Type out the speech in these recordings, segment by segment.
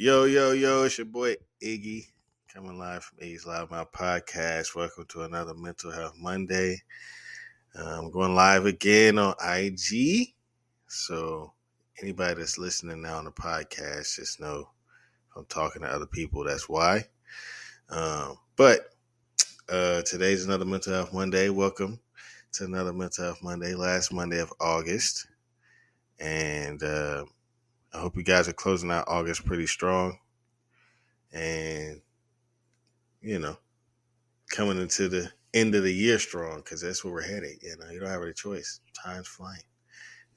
Yo, yo, yo, it's your boy Iggy coming live from Iggy's Loud Mouth Podcast. Welcome to another Mental Health Monday. Uh, I'm going live again on IG. So, anybody that's listening now on the podcast, just know I'm talking to other people. That's why. Um, but uh, today's another Mental Health Monday. Welcome to another Mental Health Monday, last Monday of August. And uh, I hope you guys are closing out August pretty strong. And, you know, coming into the end of the year strong because that's where we're headed. You know, you don't have any choice. Time's flying.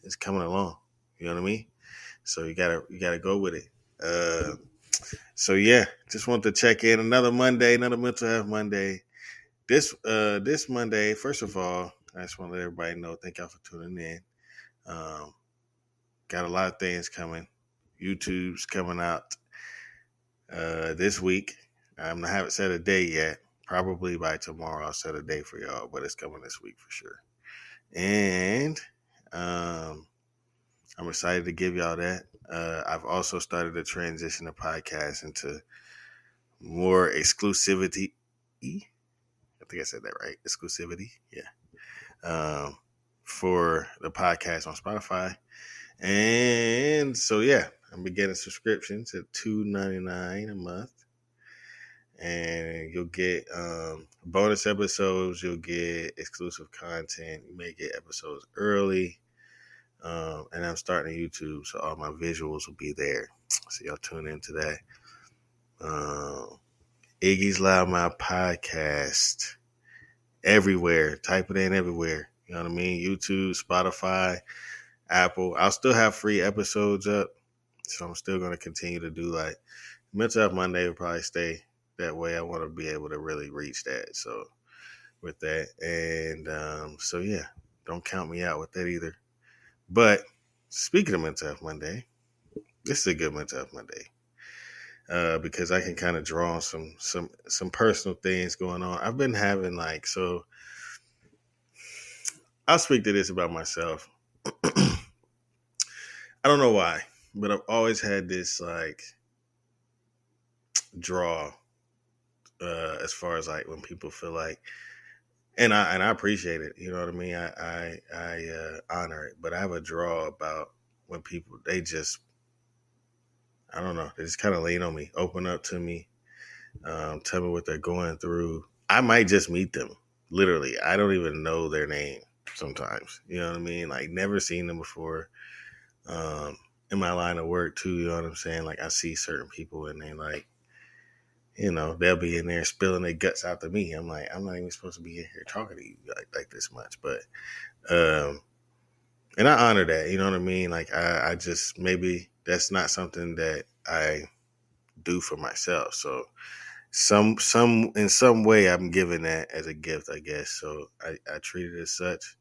It's coming along. You know what I mean? So you gotta you gotta go with it. Uh, so yeah, just want to check in another Monday, another mental health Monday. This uh this Monday, first of all, I just want to let everybody know. Thank y'all for tuning in. Um, got a lot of things coming. YouTube's coming out uh this week. I'm I haven't set a date yet. Probably by tomorrow I'll set a date for y'all, but it's coming this week for sure. And um I'm excited to give y'all that. Uh, I've also started to transition the podcast into more exclusivity. I think I said that right. Exclusivity. Yeah. Um, for the podcast on Spotify. And so, yeah, I'm beginning subscriptions at two ninety nine a month. And you'll get um, bonus episodes. You'll get exclusive content. You may get episodes early um, and I'm starting YouTube, so all my visuals will be there. So y'all tune into that. Um, Iggy's Loud Mouth podcast everywhere. Type it in everywhere. You know what I mean? YouTube, Spotify, Apple. I'll still have free episodes up, so I'm still going to continue to do like Mental Health Monday will probably stay that way. I want to be able to really reach that. So with that, and um, so yeah, don't count me out with that either. But speaking of Mental Health Monday, this is a good Mental Health Monday uh, because I can kind of draw on some some some personal things going on. I've been having like so. I'll speak to this about myself. I don't know why, but I've always had this like draw uh, as far as like when people feel like and I and I appreciate it. You know what I mean. I I, I uh, honor it, but I have a draw about when people they just I don't know they just kind of lean on me, open up to me, um, tell me what they're going through. I might just meet them. Literally, I don't even know their name sometimes. You know what I mean? Like never seen them before. Um, in my line of work too, you know what I'm saying? Like I see certain people and they like you know, they'll be in there spilling their guts out to me. I'm like, I'm not even supposed to be in here talking to you like, like this much. But, um, and I honor that, you know what I mean? Like, I, I just, maybe that's not something that I do for myself. So, some, some, in some way, I'm giving that as a gift, I guess. So, I, I treat it as such.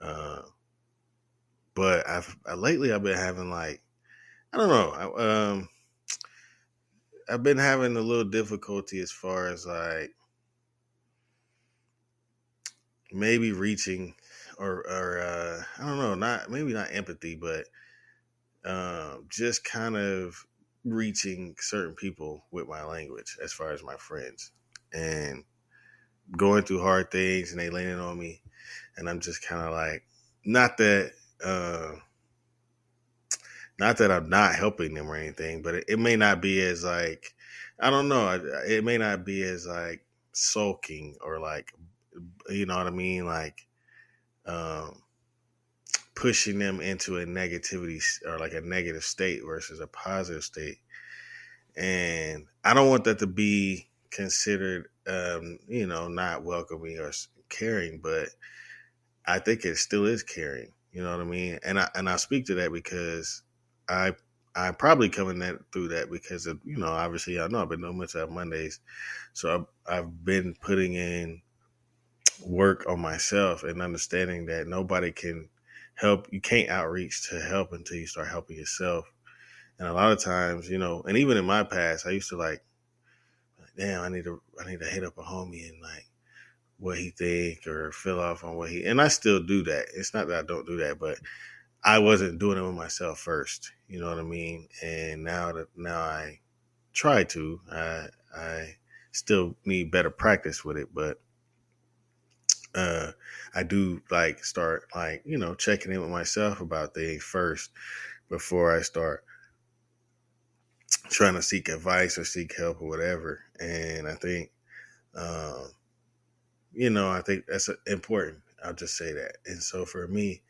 Uh, but I've, I, lately, I've been having like, I don't know, I, um, I've been having a little difficulty as far as like maybe reaching or or uh, I don't know, not maybe not empathy, but um, just kind of reaching certain people with my language as far as my friends. And going through hard things and they leaning on me and I'm just kind of like not that uh, not that I'm not helping them or anything, but it, it may not be as like I don't know. It may not be as like sulking or like you know what I mean, like um, pushing them into a negativity or like a negative state versus a positive state. And I don't want that to be considered, um, you know, not welcoming or caring, but I think it still is caring. You know what I mean? And I and I speak to that because I I'm probably coming that through that because of you know obviously I know I've been doing much on Mondays, so I've, I've been putting in work on myself and understanding that nobody can help you can't outreach to help until you start helping yourself. And a lot of times, you know, and even in my past, I used to like, damn, I need to I need to hit up a homie and like what he think or fill off on what he and I still do that. It's not that I don't do that, but I wasn't doing it with myself first. You know what I mean? And now that now I try to. I I still need better practice with it, but uh I do like start like, you know, checking in with myself about things first before I start trying to seek advice or seek help or whatever. And I think um you know, I think that's important. I'll just say that. And so for me,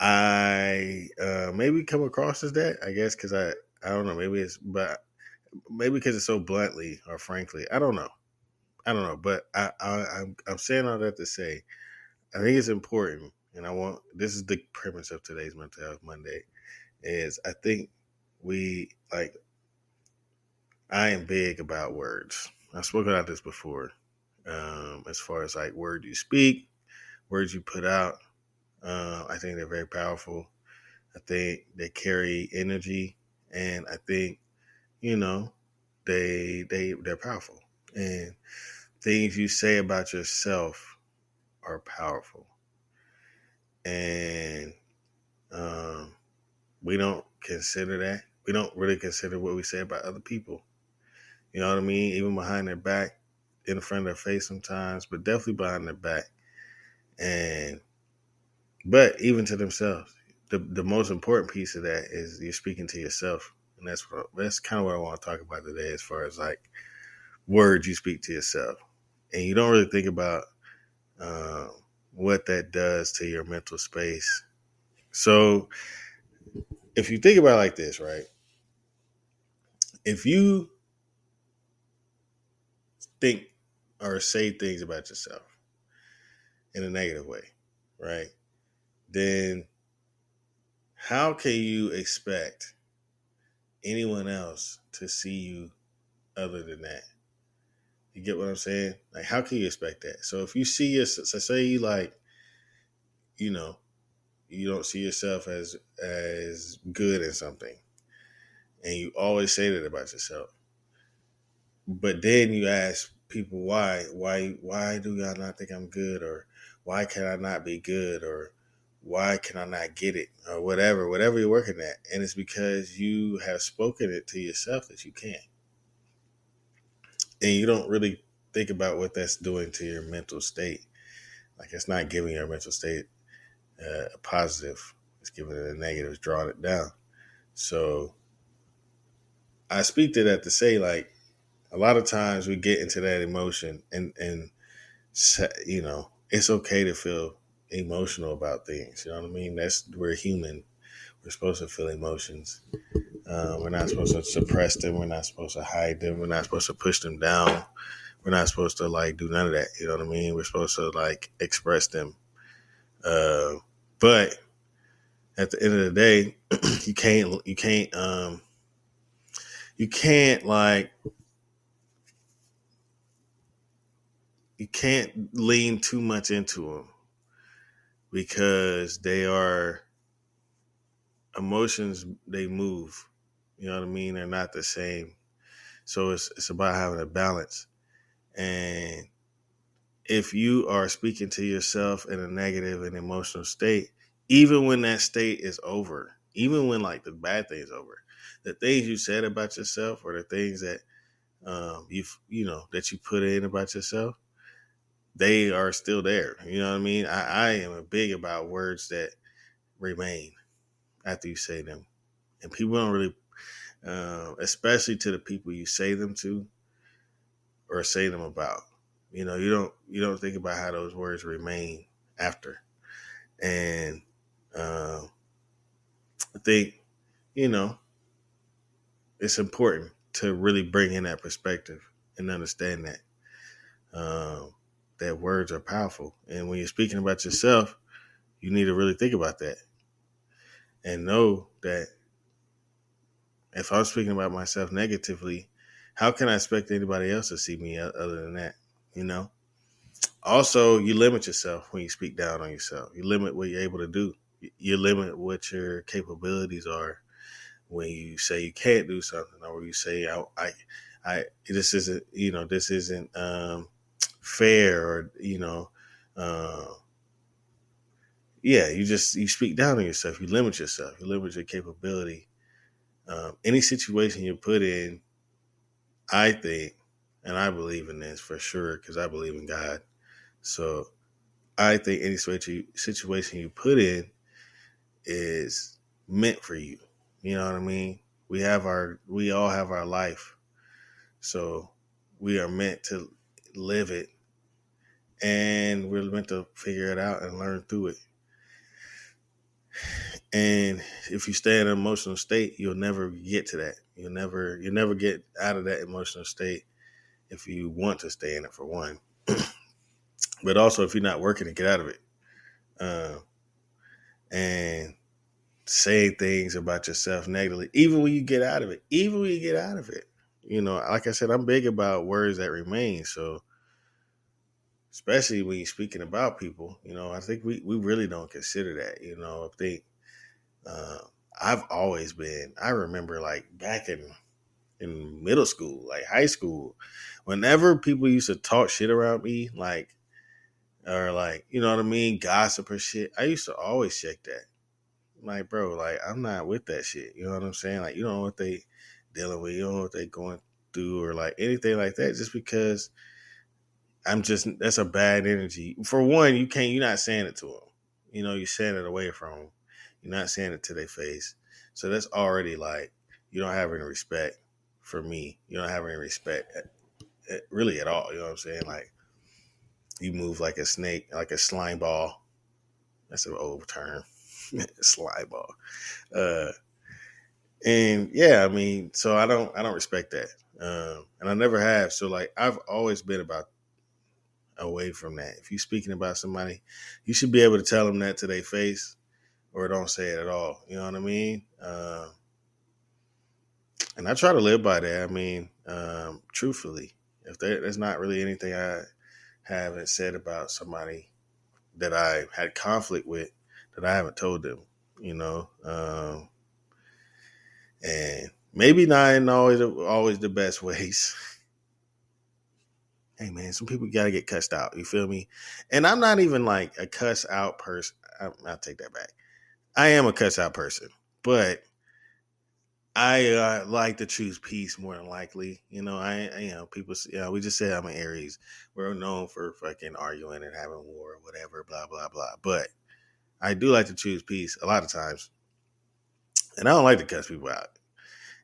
I uh, maybe come across as that. I guess because I I don't know. Maybe it's but maybe because it's so bluntly or frankly. I don't know. I don't know. But I, I I'm I'm saying all that to say, I think it's important, and I want this is the premise of today's Mental Health Monday. Is I think we like I am big about words. I spoke about this before. Um, as far as like words you speak, words you put out, uh, I think they're very powerful. I think they carry energy, and I think you know they they they're powerful. And things you say about yourself are powerful, and um, we don't consider that. We don't really consider what we say about other people. You know what I mean? Even behind their back, in front of their face sometimes, but definitely behind their back. And but even to themselves, the the most important piece of that is you're speaking to yourself, and that's what that's kind of what I want to talk about today, as far as like words you speak to yourself, and you don't really think about um, what that does to your mental space. So, if you think about like this, right? If you think or say things about yourself in a negative way, right? Then how can you expect anyone else to see you other than that? You get what I'm saying? Like, how can you expect that? So if you see yourself, so say you like, you know, you don't see yourself as as good in something, and you always say that about yourself, but then you ask people why why why do y'all not think I'm good? Or why can I not be good? Or why can I not get it? Or whatever whatever you're working at. And it's because you have spoken it to yourself that you can't and you don't really think about what that's doing to your mental state. Like it's not giving your mental state uh, a positive. It's giving it a negative it's drawing it down. So I speak to that to say like a lot of times we get into that emotion and and you know it's okay to feel emotional about things you know what i mean? That's we're human. We're supposed to feel emotions. Uh, we're not supposed to suppress them. We're not supposed to hide them. We're not supposed to push them down. We're not supposed to like do none of that you know what i mean? We're supposed to like express them. Uh, but at the end of the day you can't you can't um you can't like you can't lean too much into them because they are emotions they move you know what i mean? They're not the same. So it's it's about having a balance. And if you are speaking to yourself in a negative and emotional state even when that state is over even when like the bad things over the things you said about yourself or the things that um, you you know that you put in about yourself they are still there. You know what I mean? I, I am big about words that remain after you say them, and people don't really, uh, especially to the people you say them to or say them about. You know, you don't you don't think about how those words remain after, and uh, I think you know it's important to really bring in that perspective and understand that. Um, that words are powerful. And when you're speaking about yourself, you need to really think about that and know that if I'm speaking about myself negatively, how can I expect anybody else to see me other than that? You know? Also, you limit yourself when you speak down on yourself. You limit what you're able to do. You limit what your capabilities are when you say you can't do something or you say I I, I this isn't you know this isn't um, fair or you know uh, yeah you just you speak down on yourself you limit yourself you limit your capability um, any situation you're put in I think, and I believe in this for sure because I believe in God. So I think any situation you put in is meant for you. You know what I mean? We have our, we all have our life. So we are meant to live it and we're meant to figure it out and learn through it. And if you stay in an emotional state, you'll never get to that. You'll never you'll never get out of that emotional state if you want to stay in it for one. but also if you're not working to get out of it. Uh, and saying things about yourself negatively, even when you get out of it, even when you get out of it. You know, like I said, I'm big about words that remain. So especially when you're speaking about people, you know, I think we, we really don't consider that, you know, I think uh, I've always been, I remember like back in, in middle school, like high school, whenever people used to talk shit around me, like, or like, you know what I mean, gossip or shit, I used to always check that. Like, bro, like, I'm not with that shit. You know what I'm saying? Like, you don't know what they dealing with, you don't know what they going through or like anything like that, just because I'm just, that's a bad energy. For one, you can't, you're not saying it to them. You know, you're saying it away from them. You're not saying it to their face. So that's already like, you don't have any respect for me. You don't have any respect at, at, really at all. You know what I'm saying? Like, you move like a snake, like a slime ball. That's an old term. slime ball. Uh, and yeah, I mean, so I don't, I don't respect that. Um, and I never have. So like, I've always been about away from that. If you're speaking about somebody, you should be able to tell them that to their face or don't say it at all. You know what I mean? Uh, and I try to live by that. I mean, um, truthfully, if there, there's not really anything I haven't said about somebody that I had conflict with that I haven't told them, you know, um, and maybe not in always always the best ways. Hey man, some people gotta get cussed out. You feel me? And I'm not even like a cuss out person. I, will take that back. I am a cuss out person, but I uh, like to choose peace more than likely. You know, I, I you know people. You know, we just said I'm an Aries. We're known for fucking arguing and having war or whatever. Blah blah blah. But I do like to choose peace a lot of times, and I don't like to cuss people out.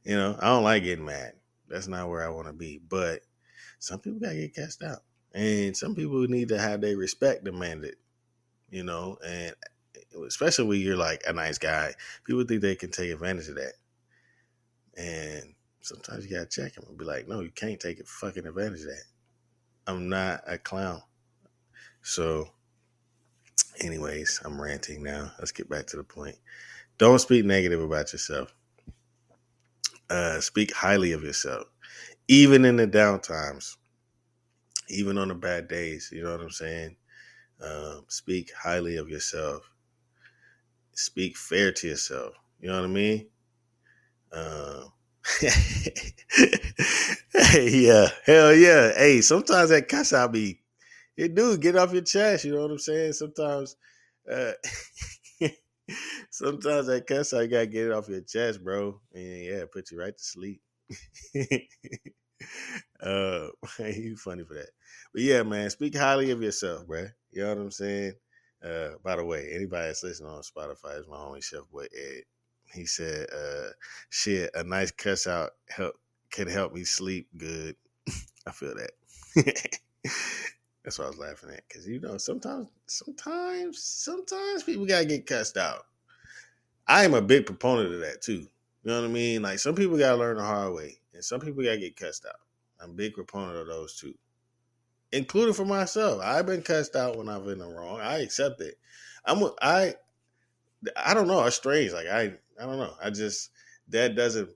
You know, I don't like getting mad. That's not where I want to be. But some people gotta get cast out, and some people need to have their respect demanded. You know, and especially when you're like a nice guy, people think they can take advantage of that. And sometimes you gotta check them and be like, no, you can't take fucking advantage of that. I'm not a clown. So, anyways, I'm ranting now. Let's get back to the point. Don't speak negative about yourself. Uh, speak highly of yourself, even in the down times, even on the bad days. You know what I'm saying? Um, speak highly of yourself speak fair to yourself. You know what I mean? Um, hey, yeah, hell yeah. Hey, sometimes that cuss out be, it do get off your chest. You know what I'm saying? Sometimes, uh, sometimes that cuss out, you gotta get it off your chest, bro. And yeah, put you right to sleep. uh, you funny for that. But yeah, man, speak highly of yourself, bro. You know what I'm saying? Uh, by the way, anybody that's listening on Spotify is my homie Chef Boy Ed. He said, uh, shit, a nice cuss out help can help me sleep good. I feel that. that's why I was laughing at. Cause you know, sometimes, sometimes, sometimes people gotta get cussed out. I am a big proponent of that too. You know what I mean? Like some people gotta learn the hard way, and some people gotta get cussed out. I'm a big proponent of those two, including for myself. I've been cussed out when I've been wrong. I accept it. I'm I I don't know. It's strange. Like I I don't know. I just that doesn't.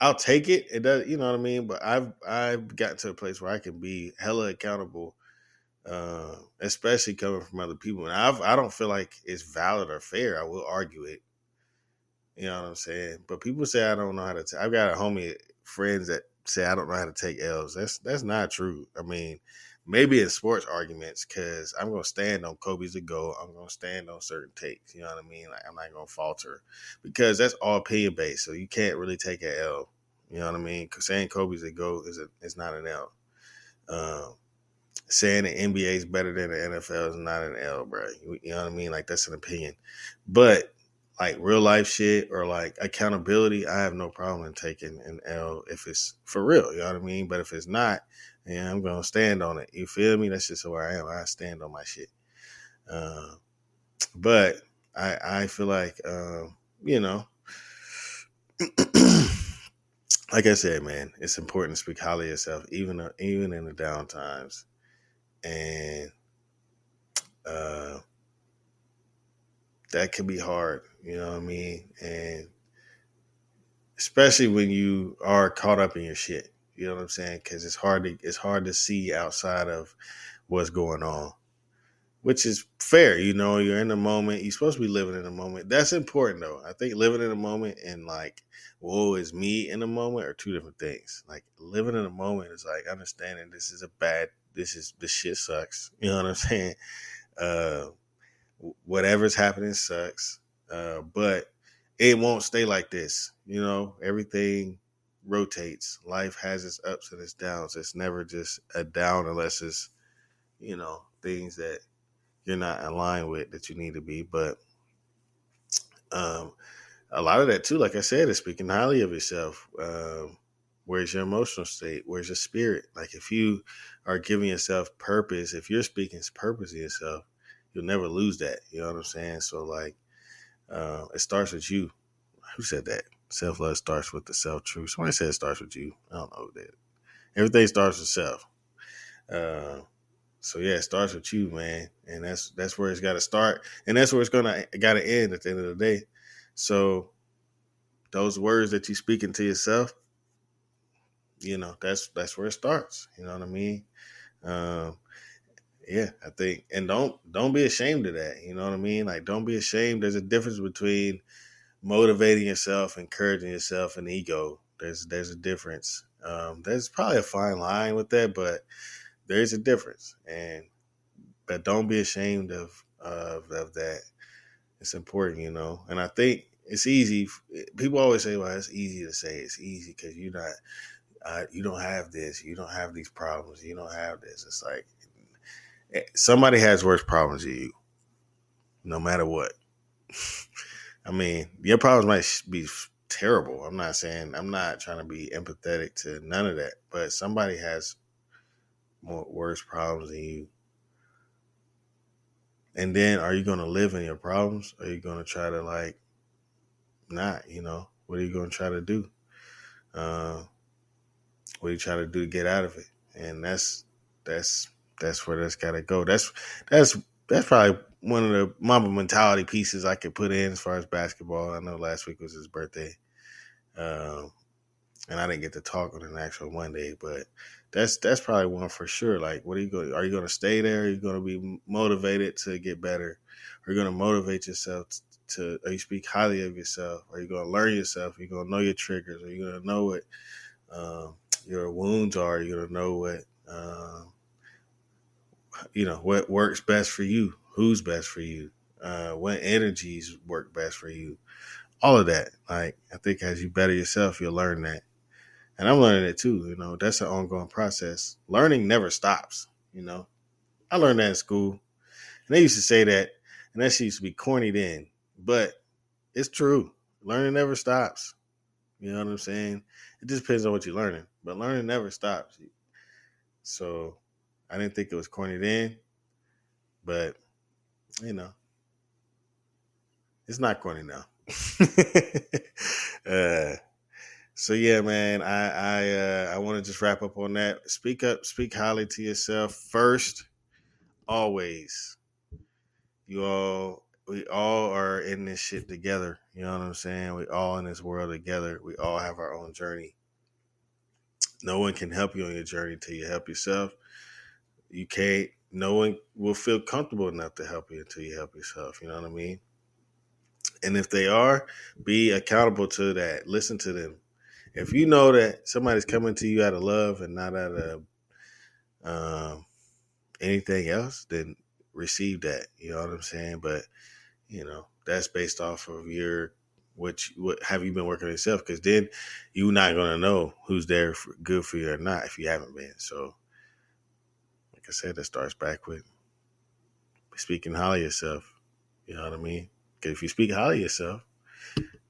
I'll take it. It does. You know what I mean. But I've I've gotten to a place where I can be hella accountable. Uh, especially coming from other people, and I've, I don't feel like it's valid or fair. I will argue it. You know what I'm saying? But people say I don't know how to. I've got a homie friends that say I don't know how to take L's. That's that's not true. I mean, maybe in sports arguments, because I'm gonna stand on Kobe's a go. I'm gonna stand on certain takes. You know what I mean? Like I'm not gonna falter because that's all opinion based. So you can't really take an L You know what I mean? Saying Kobe's a GOAT is, a, is not an L. Um, saying the NBA is better than the NFL is not an L, bro. You, you know what I mean? Like that's an opinion. But like real life shit or like accountability, I have no problem in taking an L if it's for real. You know what I mean? But if it's not, yeah, I'm gonna stand on it. You feel me? That's just where I am. I stand on my shit. Uh, but I I feel like um, you know, like I said, man, it's important to speak highly of yourself, even even in the down times, and uh, that can be hard. You know what I mean? And especially when you are caught up in your shit. You know what I'm saying? Because it's hard to it's hard to see outside of what's going on, which is fair. You know, you're in the moment. You're supposed to be living in the moment. That's important, though. I think living in the moment and like, whoa, is me in the moment are two different things. Like living in the moment is like understanding this is a bad. This is this shit sucks. You know what I'm saying? Uh, whatever's happening sucks. Uh, but it won't stay like this. You know, everything rotates. Life has its ups and its downs. It's never just a down unless it's, you know, things that you're not aligned with that you need to be. But um, a lot of that too, like I said, is speaking highly of yourself. Um, where's your emotional state? Where's your spirit? Like if you are giving yourself purpose, if you're speaking purpose in yourself, you'll never lose that. You know what I'm saying? So like, uh, it starts with you. Who said that? Self love starts with the self truth. Somebody said it starts with you. I don't know that. Everything starts with self. Uh, so yeah, it starts with you, man, and that's that's where it's got to start, and that's where it's gonna got to end at the end of the day. So those words that you speaking to yourself, you know, that's that's where it starts. You know what I mean? Um, yeah, I think, and don't don't be ashamed of that. You know what I mean? Like, don't be ashamed. There's a difference between motivating yourself, encouraging yourself, and ego. There's there's a difference. Um, there's probably a fine line with that, but there's a difference. And but don't be ashamed of of, of that. It's important, you know. And I think it's easy. People always say, "Well, it's easy to say. It's easy because you're not." Uh, you don't have this. You don't have these problems. You don't have this. It's like somebody has worse problems than you, no matter what. I mean, your problems might be terrible. I'm not saying I'm not trying to be empathetic to none of that, but somebody has more worse problems than you. And then, are you going to live in your problems? Are you going to try to like not? You know, what are you going to try to do? Uh, what are you trying to do to get out of it? And that's that's that's where that's got to go. That's that's that's probably one of the Mamba mentality pieces I could put in as far as basketball. I know last week was his birthday, um, and I didn't get to talk on an actual Monday, but that's that's probably one for sure. Like, what are you going? Are you going to stay there? Are you going to be motivated to get better? Are you going to motivate yourself to? Are you speak highly of yourself? Are you going to learn yourself? Are you going to know your triggers? Are you going to know what um, your wounds are? Are you going to know what? Um, you know what works best for you who's best for you, uh, what energies work best for you, all of that. Like I think as you better yourself, you'll learn that, and I'm learning it too. You know, that's an ongoing process. Learning never stops. You know, I learned that in school, and they used to say that, and that used to be corny then, but it's true. Learning never stops. You know what I'm saying? It just depends on what you're learning, but learning never stops. So I didn't think it was corny then, but you know, it's not corny now. uh, so yeah, man, I I uh, I want to just wrap up on that. Speak up, speak highly to yourself first, always. You all, we all are in this shit together. You know what I'm saying? We all in this world together. We all have our own journey. No one can help you on your journey till you help yourself. You can't no one will feel comfortable enough to help you until you help yourself. You know what I mean? And if they are, be accountable to that. Listen to them. If you know that somebody's coming to you out of love and not out of um, anything else, then receive that. You know what I'm saying? But you know that's based off of your you, what have you been working on yourself? Because then you're not gonna know who's there for, good for you or not if you haven't been. So, I said, it starts back with speaking highly of yourself. You know what I mean? Because if you speak highly of yourself,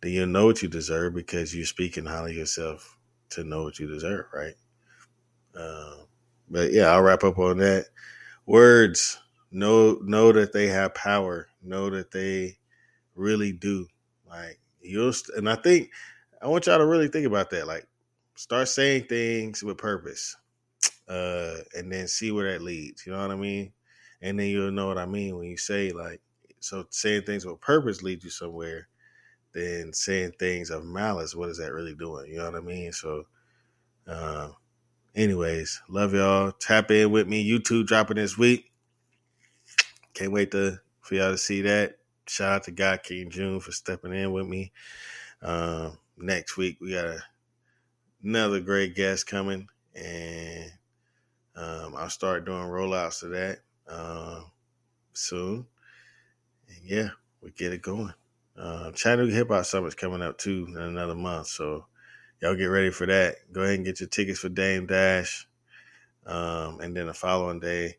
then you'll know what you deserve because you're speaking highly of yourself to know what you deserve, right? Uh, but yeah, I'll wrap up on that. Words know know that they have power. Know that they really do. Like you'll, and I think I want y'all to really think about that. Like, start saying things with purpose, uh, and then see where that leads. You know what I mean? And then you'll know what I mean when you say like, so saying things with purpose leads you somewhere. Then saying things of malice, what is that really doing? You know what I mean? So, uh, anyways, love y'all. Tap in with me. YouTube dropping this week. Can't wait to for y'all to see that. Shout out to God King June for stepping in with me. Um, next week we got a, another great guest coming, and um, I'll start doing rollouts of that uh, soon. And yeah, we get it going. Uh, Chattanooga Hip Hop Summit's coming up too in another month, so y'all get ready for that. Go ahead and get your tickets for Dame Dash, um, and then the following day,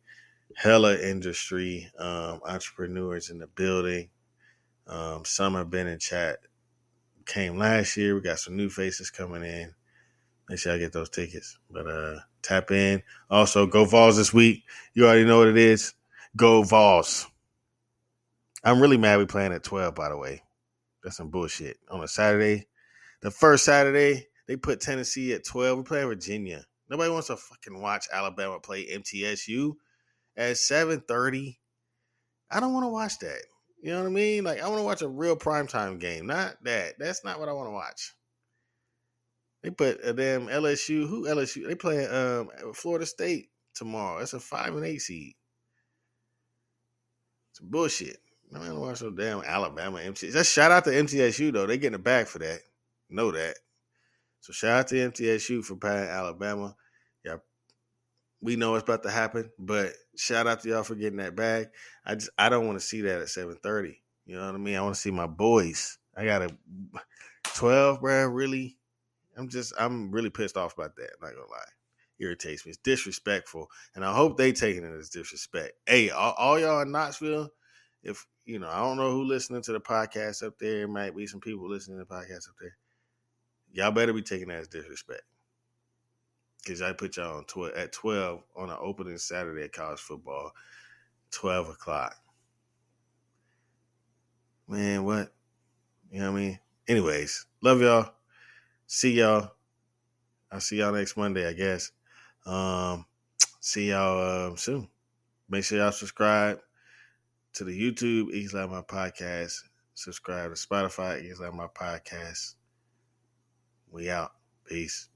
hella industry um, entrepreneurs in the building. Um, some have been in chat. Came last year. We got some new faces coming in. Make sure I get those tickets. But uh tap in. Also, go Vols this week. You already know what it is. Go Vols. I'm really mad we playing at 12, by the way. That's some bullshit. On a Saturday. The first Saturday, they put Tennessee at 12. We play Virginia. Nobody wants to fucking watch Alabama play MTSU at 7:30. I don't want to watch that. You know what I mean? Like I want to watch a real primetime game, not that. That's not what I want to watch. They put a damn LSU. Who LSU? They play um Florida State tomorrow. That's a five and eight seed. It's bullshit. I don't watch no damn Alabama MTSU. Just shout out to MTSU though. They getting a bag for that. Know that. So shout out to MTSU for playing Alabama. Yeah, we know it's about to happen, but shout out to y'all for getting that bag. I just I don't want to see that at 7:30. You know what I mean? I want to see my boys. I got a 12, bro. Really? I'm just I'm really pissed off about that. I'm not gonna lie. Irritates me. It's disrespectful. And I hope they taking it as disrespect. Hey, all, all y'all in Knoxville, if you know, I don't know who listening to the podcast up there. It might be some people listening to the podcast up there. Y'all better be taking that as disrespect because I put y'all on tw- at 12 on an opening Saturday of college football, 12 o'clock. Man, what? You know what I mean? Anyways, love y'all. See y'all. I'll see y'all next Monday, I guess. Um, see y'all uh, soon. Make sure y'all subscribe to the YouTube Iggy's Loud Mouth Podcast. Subscribe to Spotify Iggy's Loud Mouth Podcast. We out. Peace.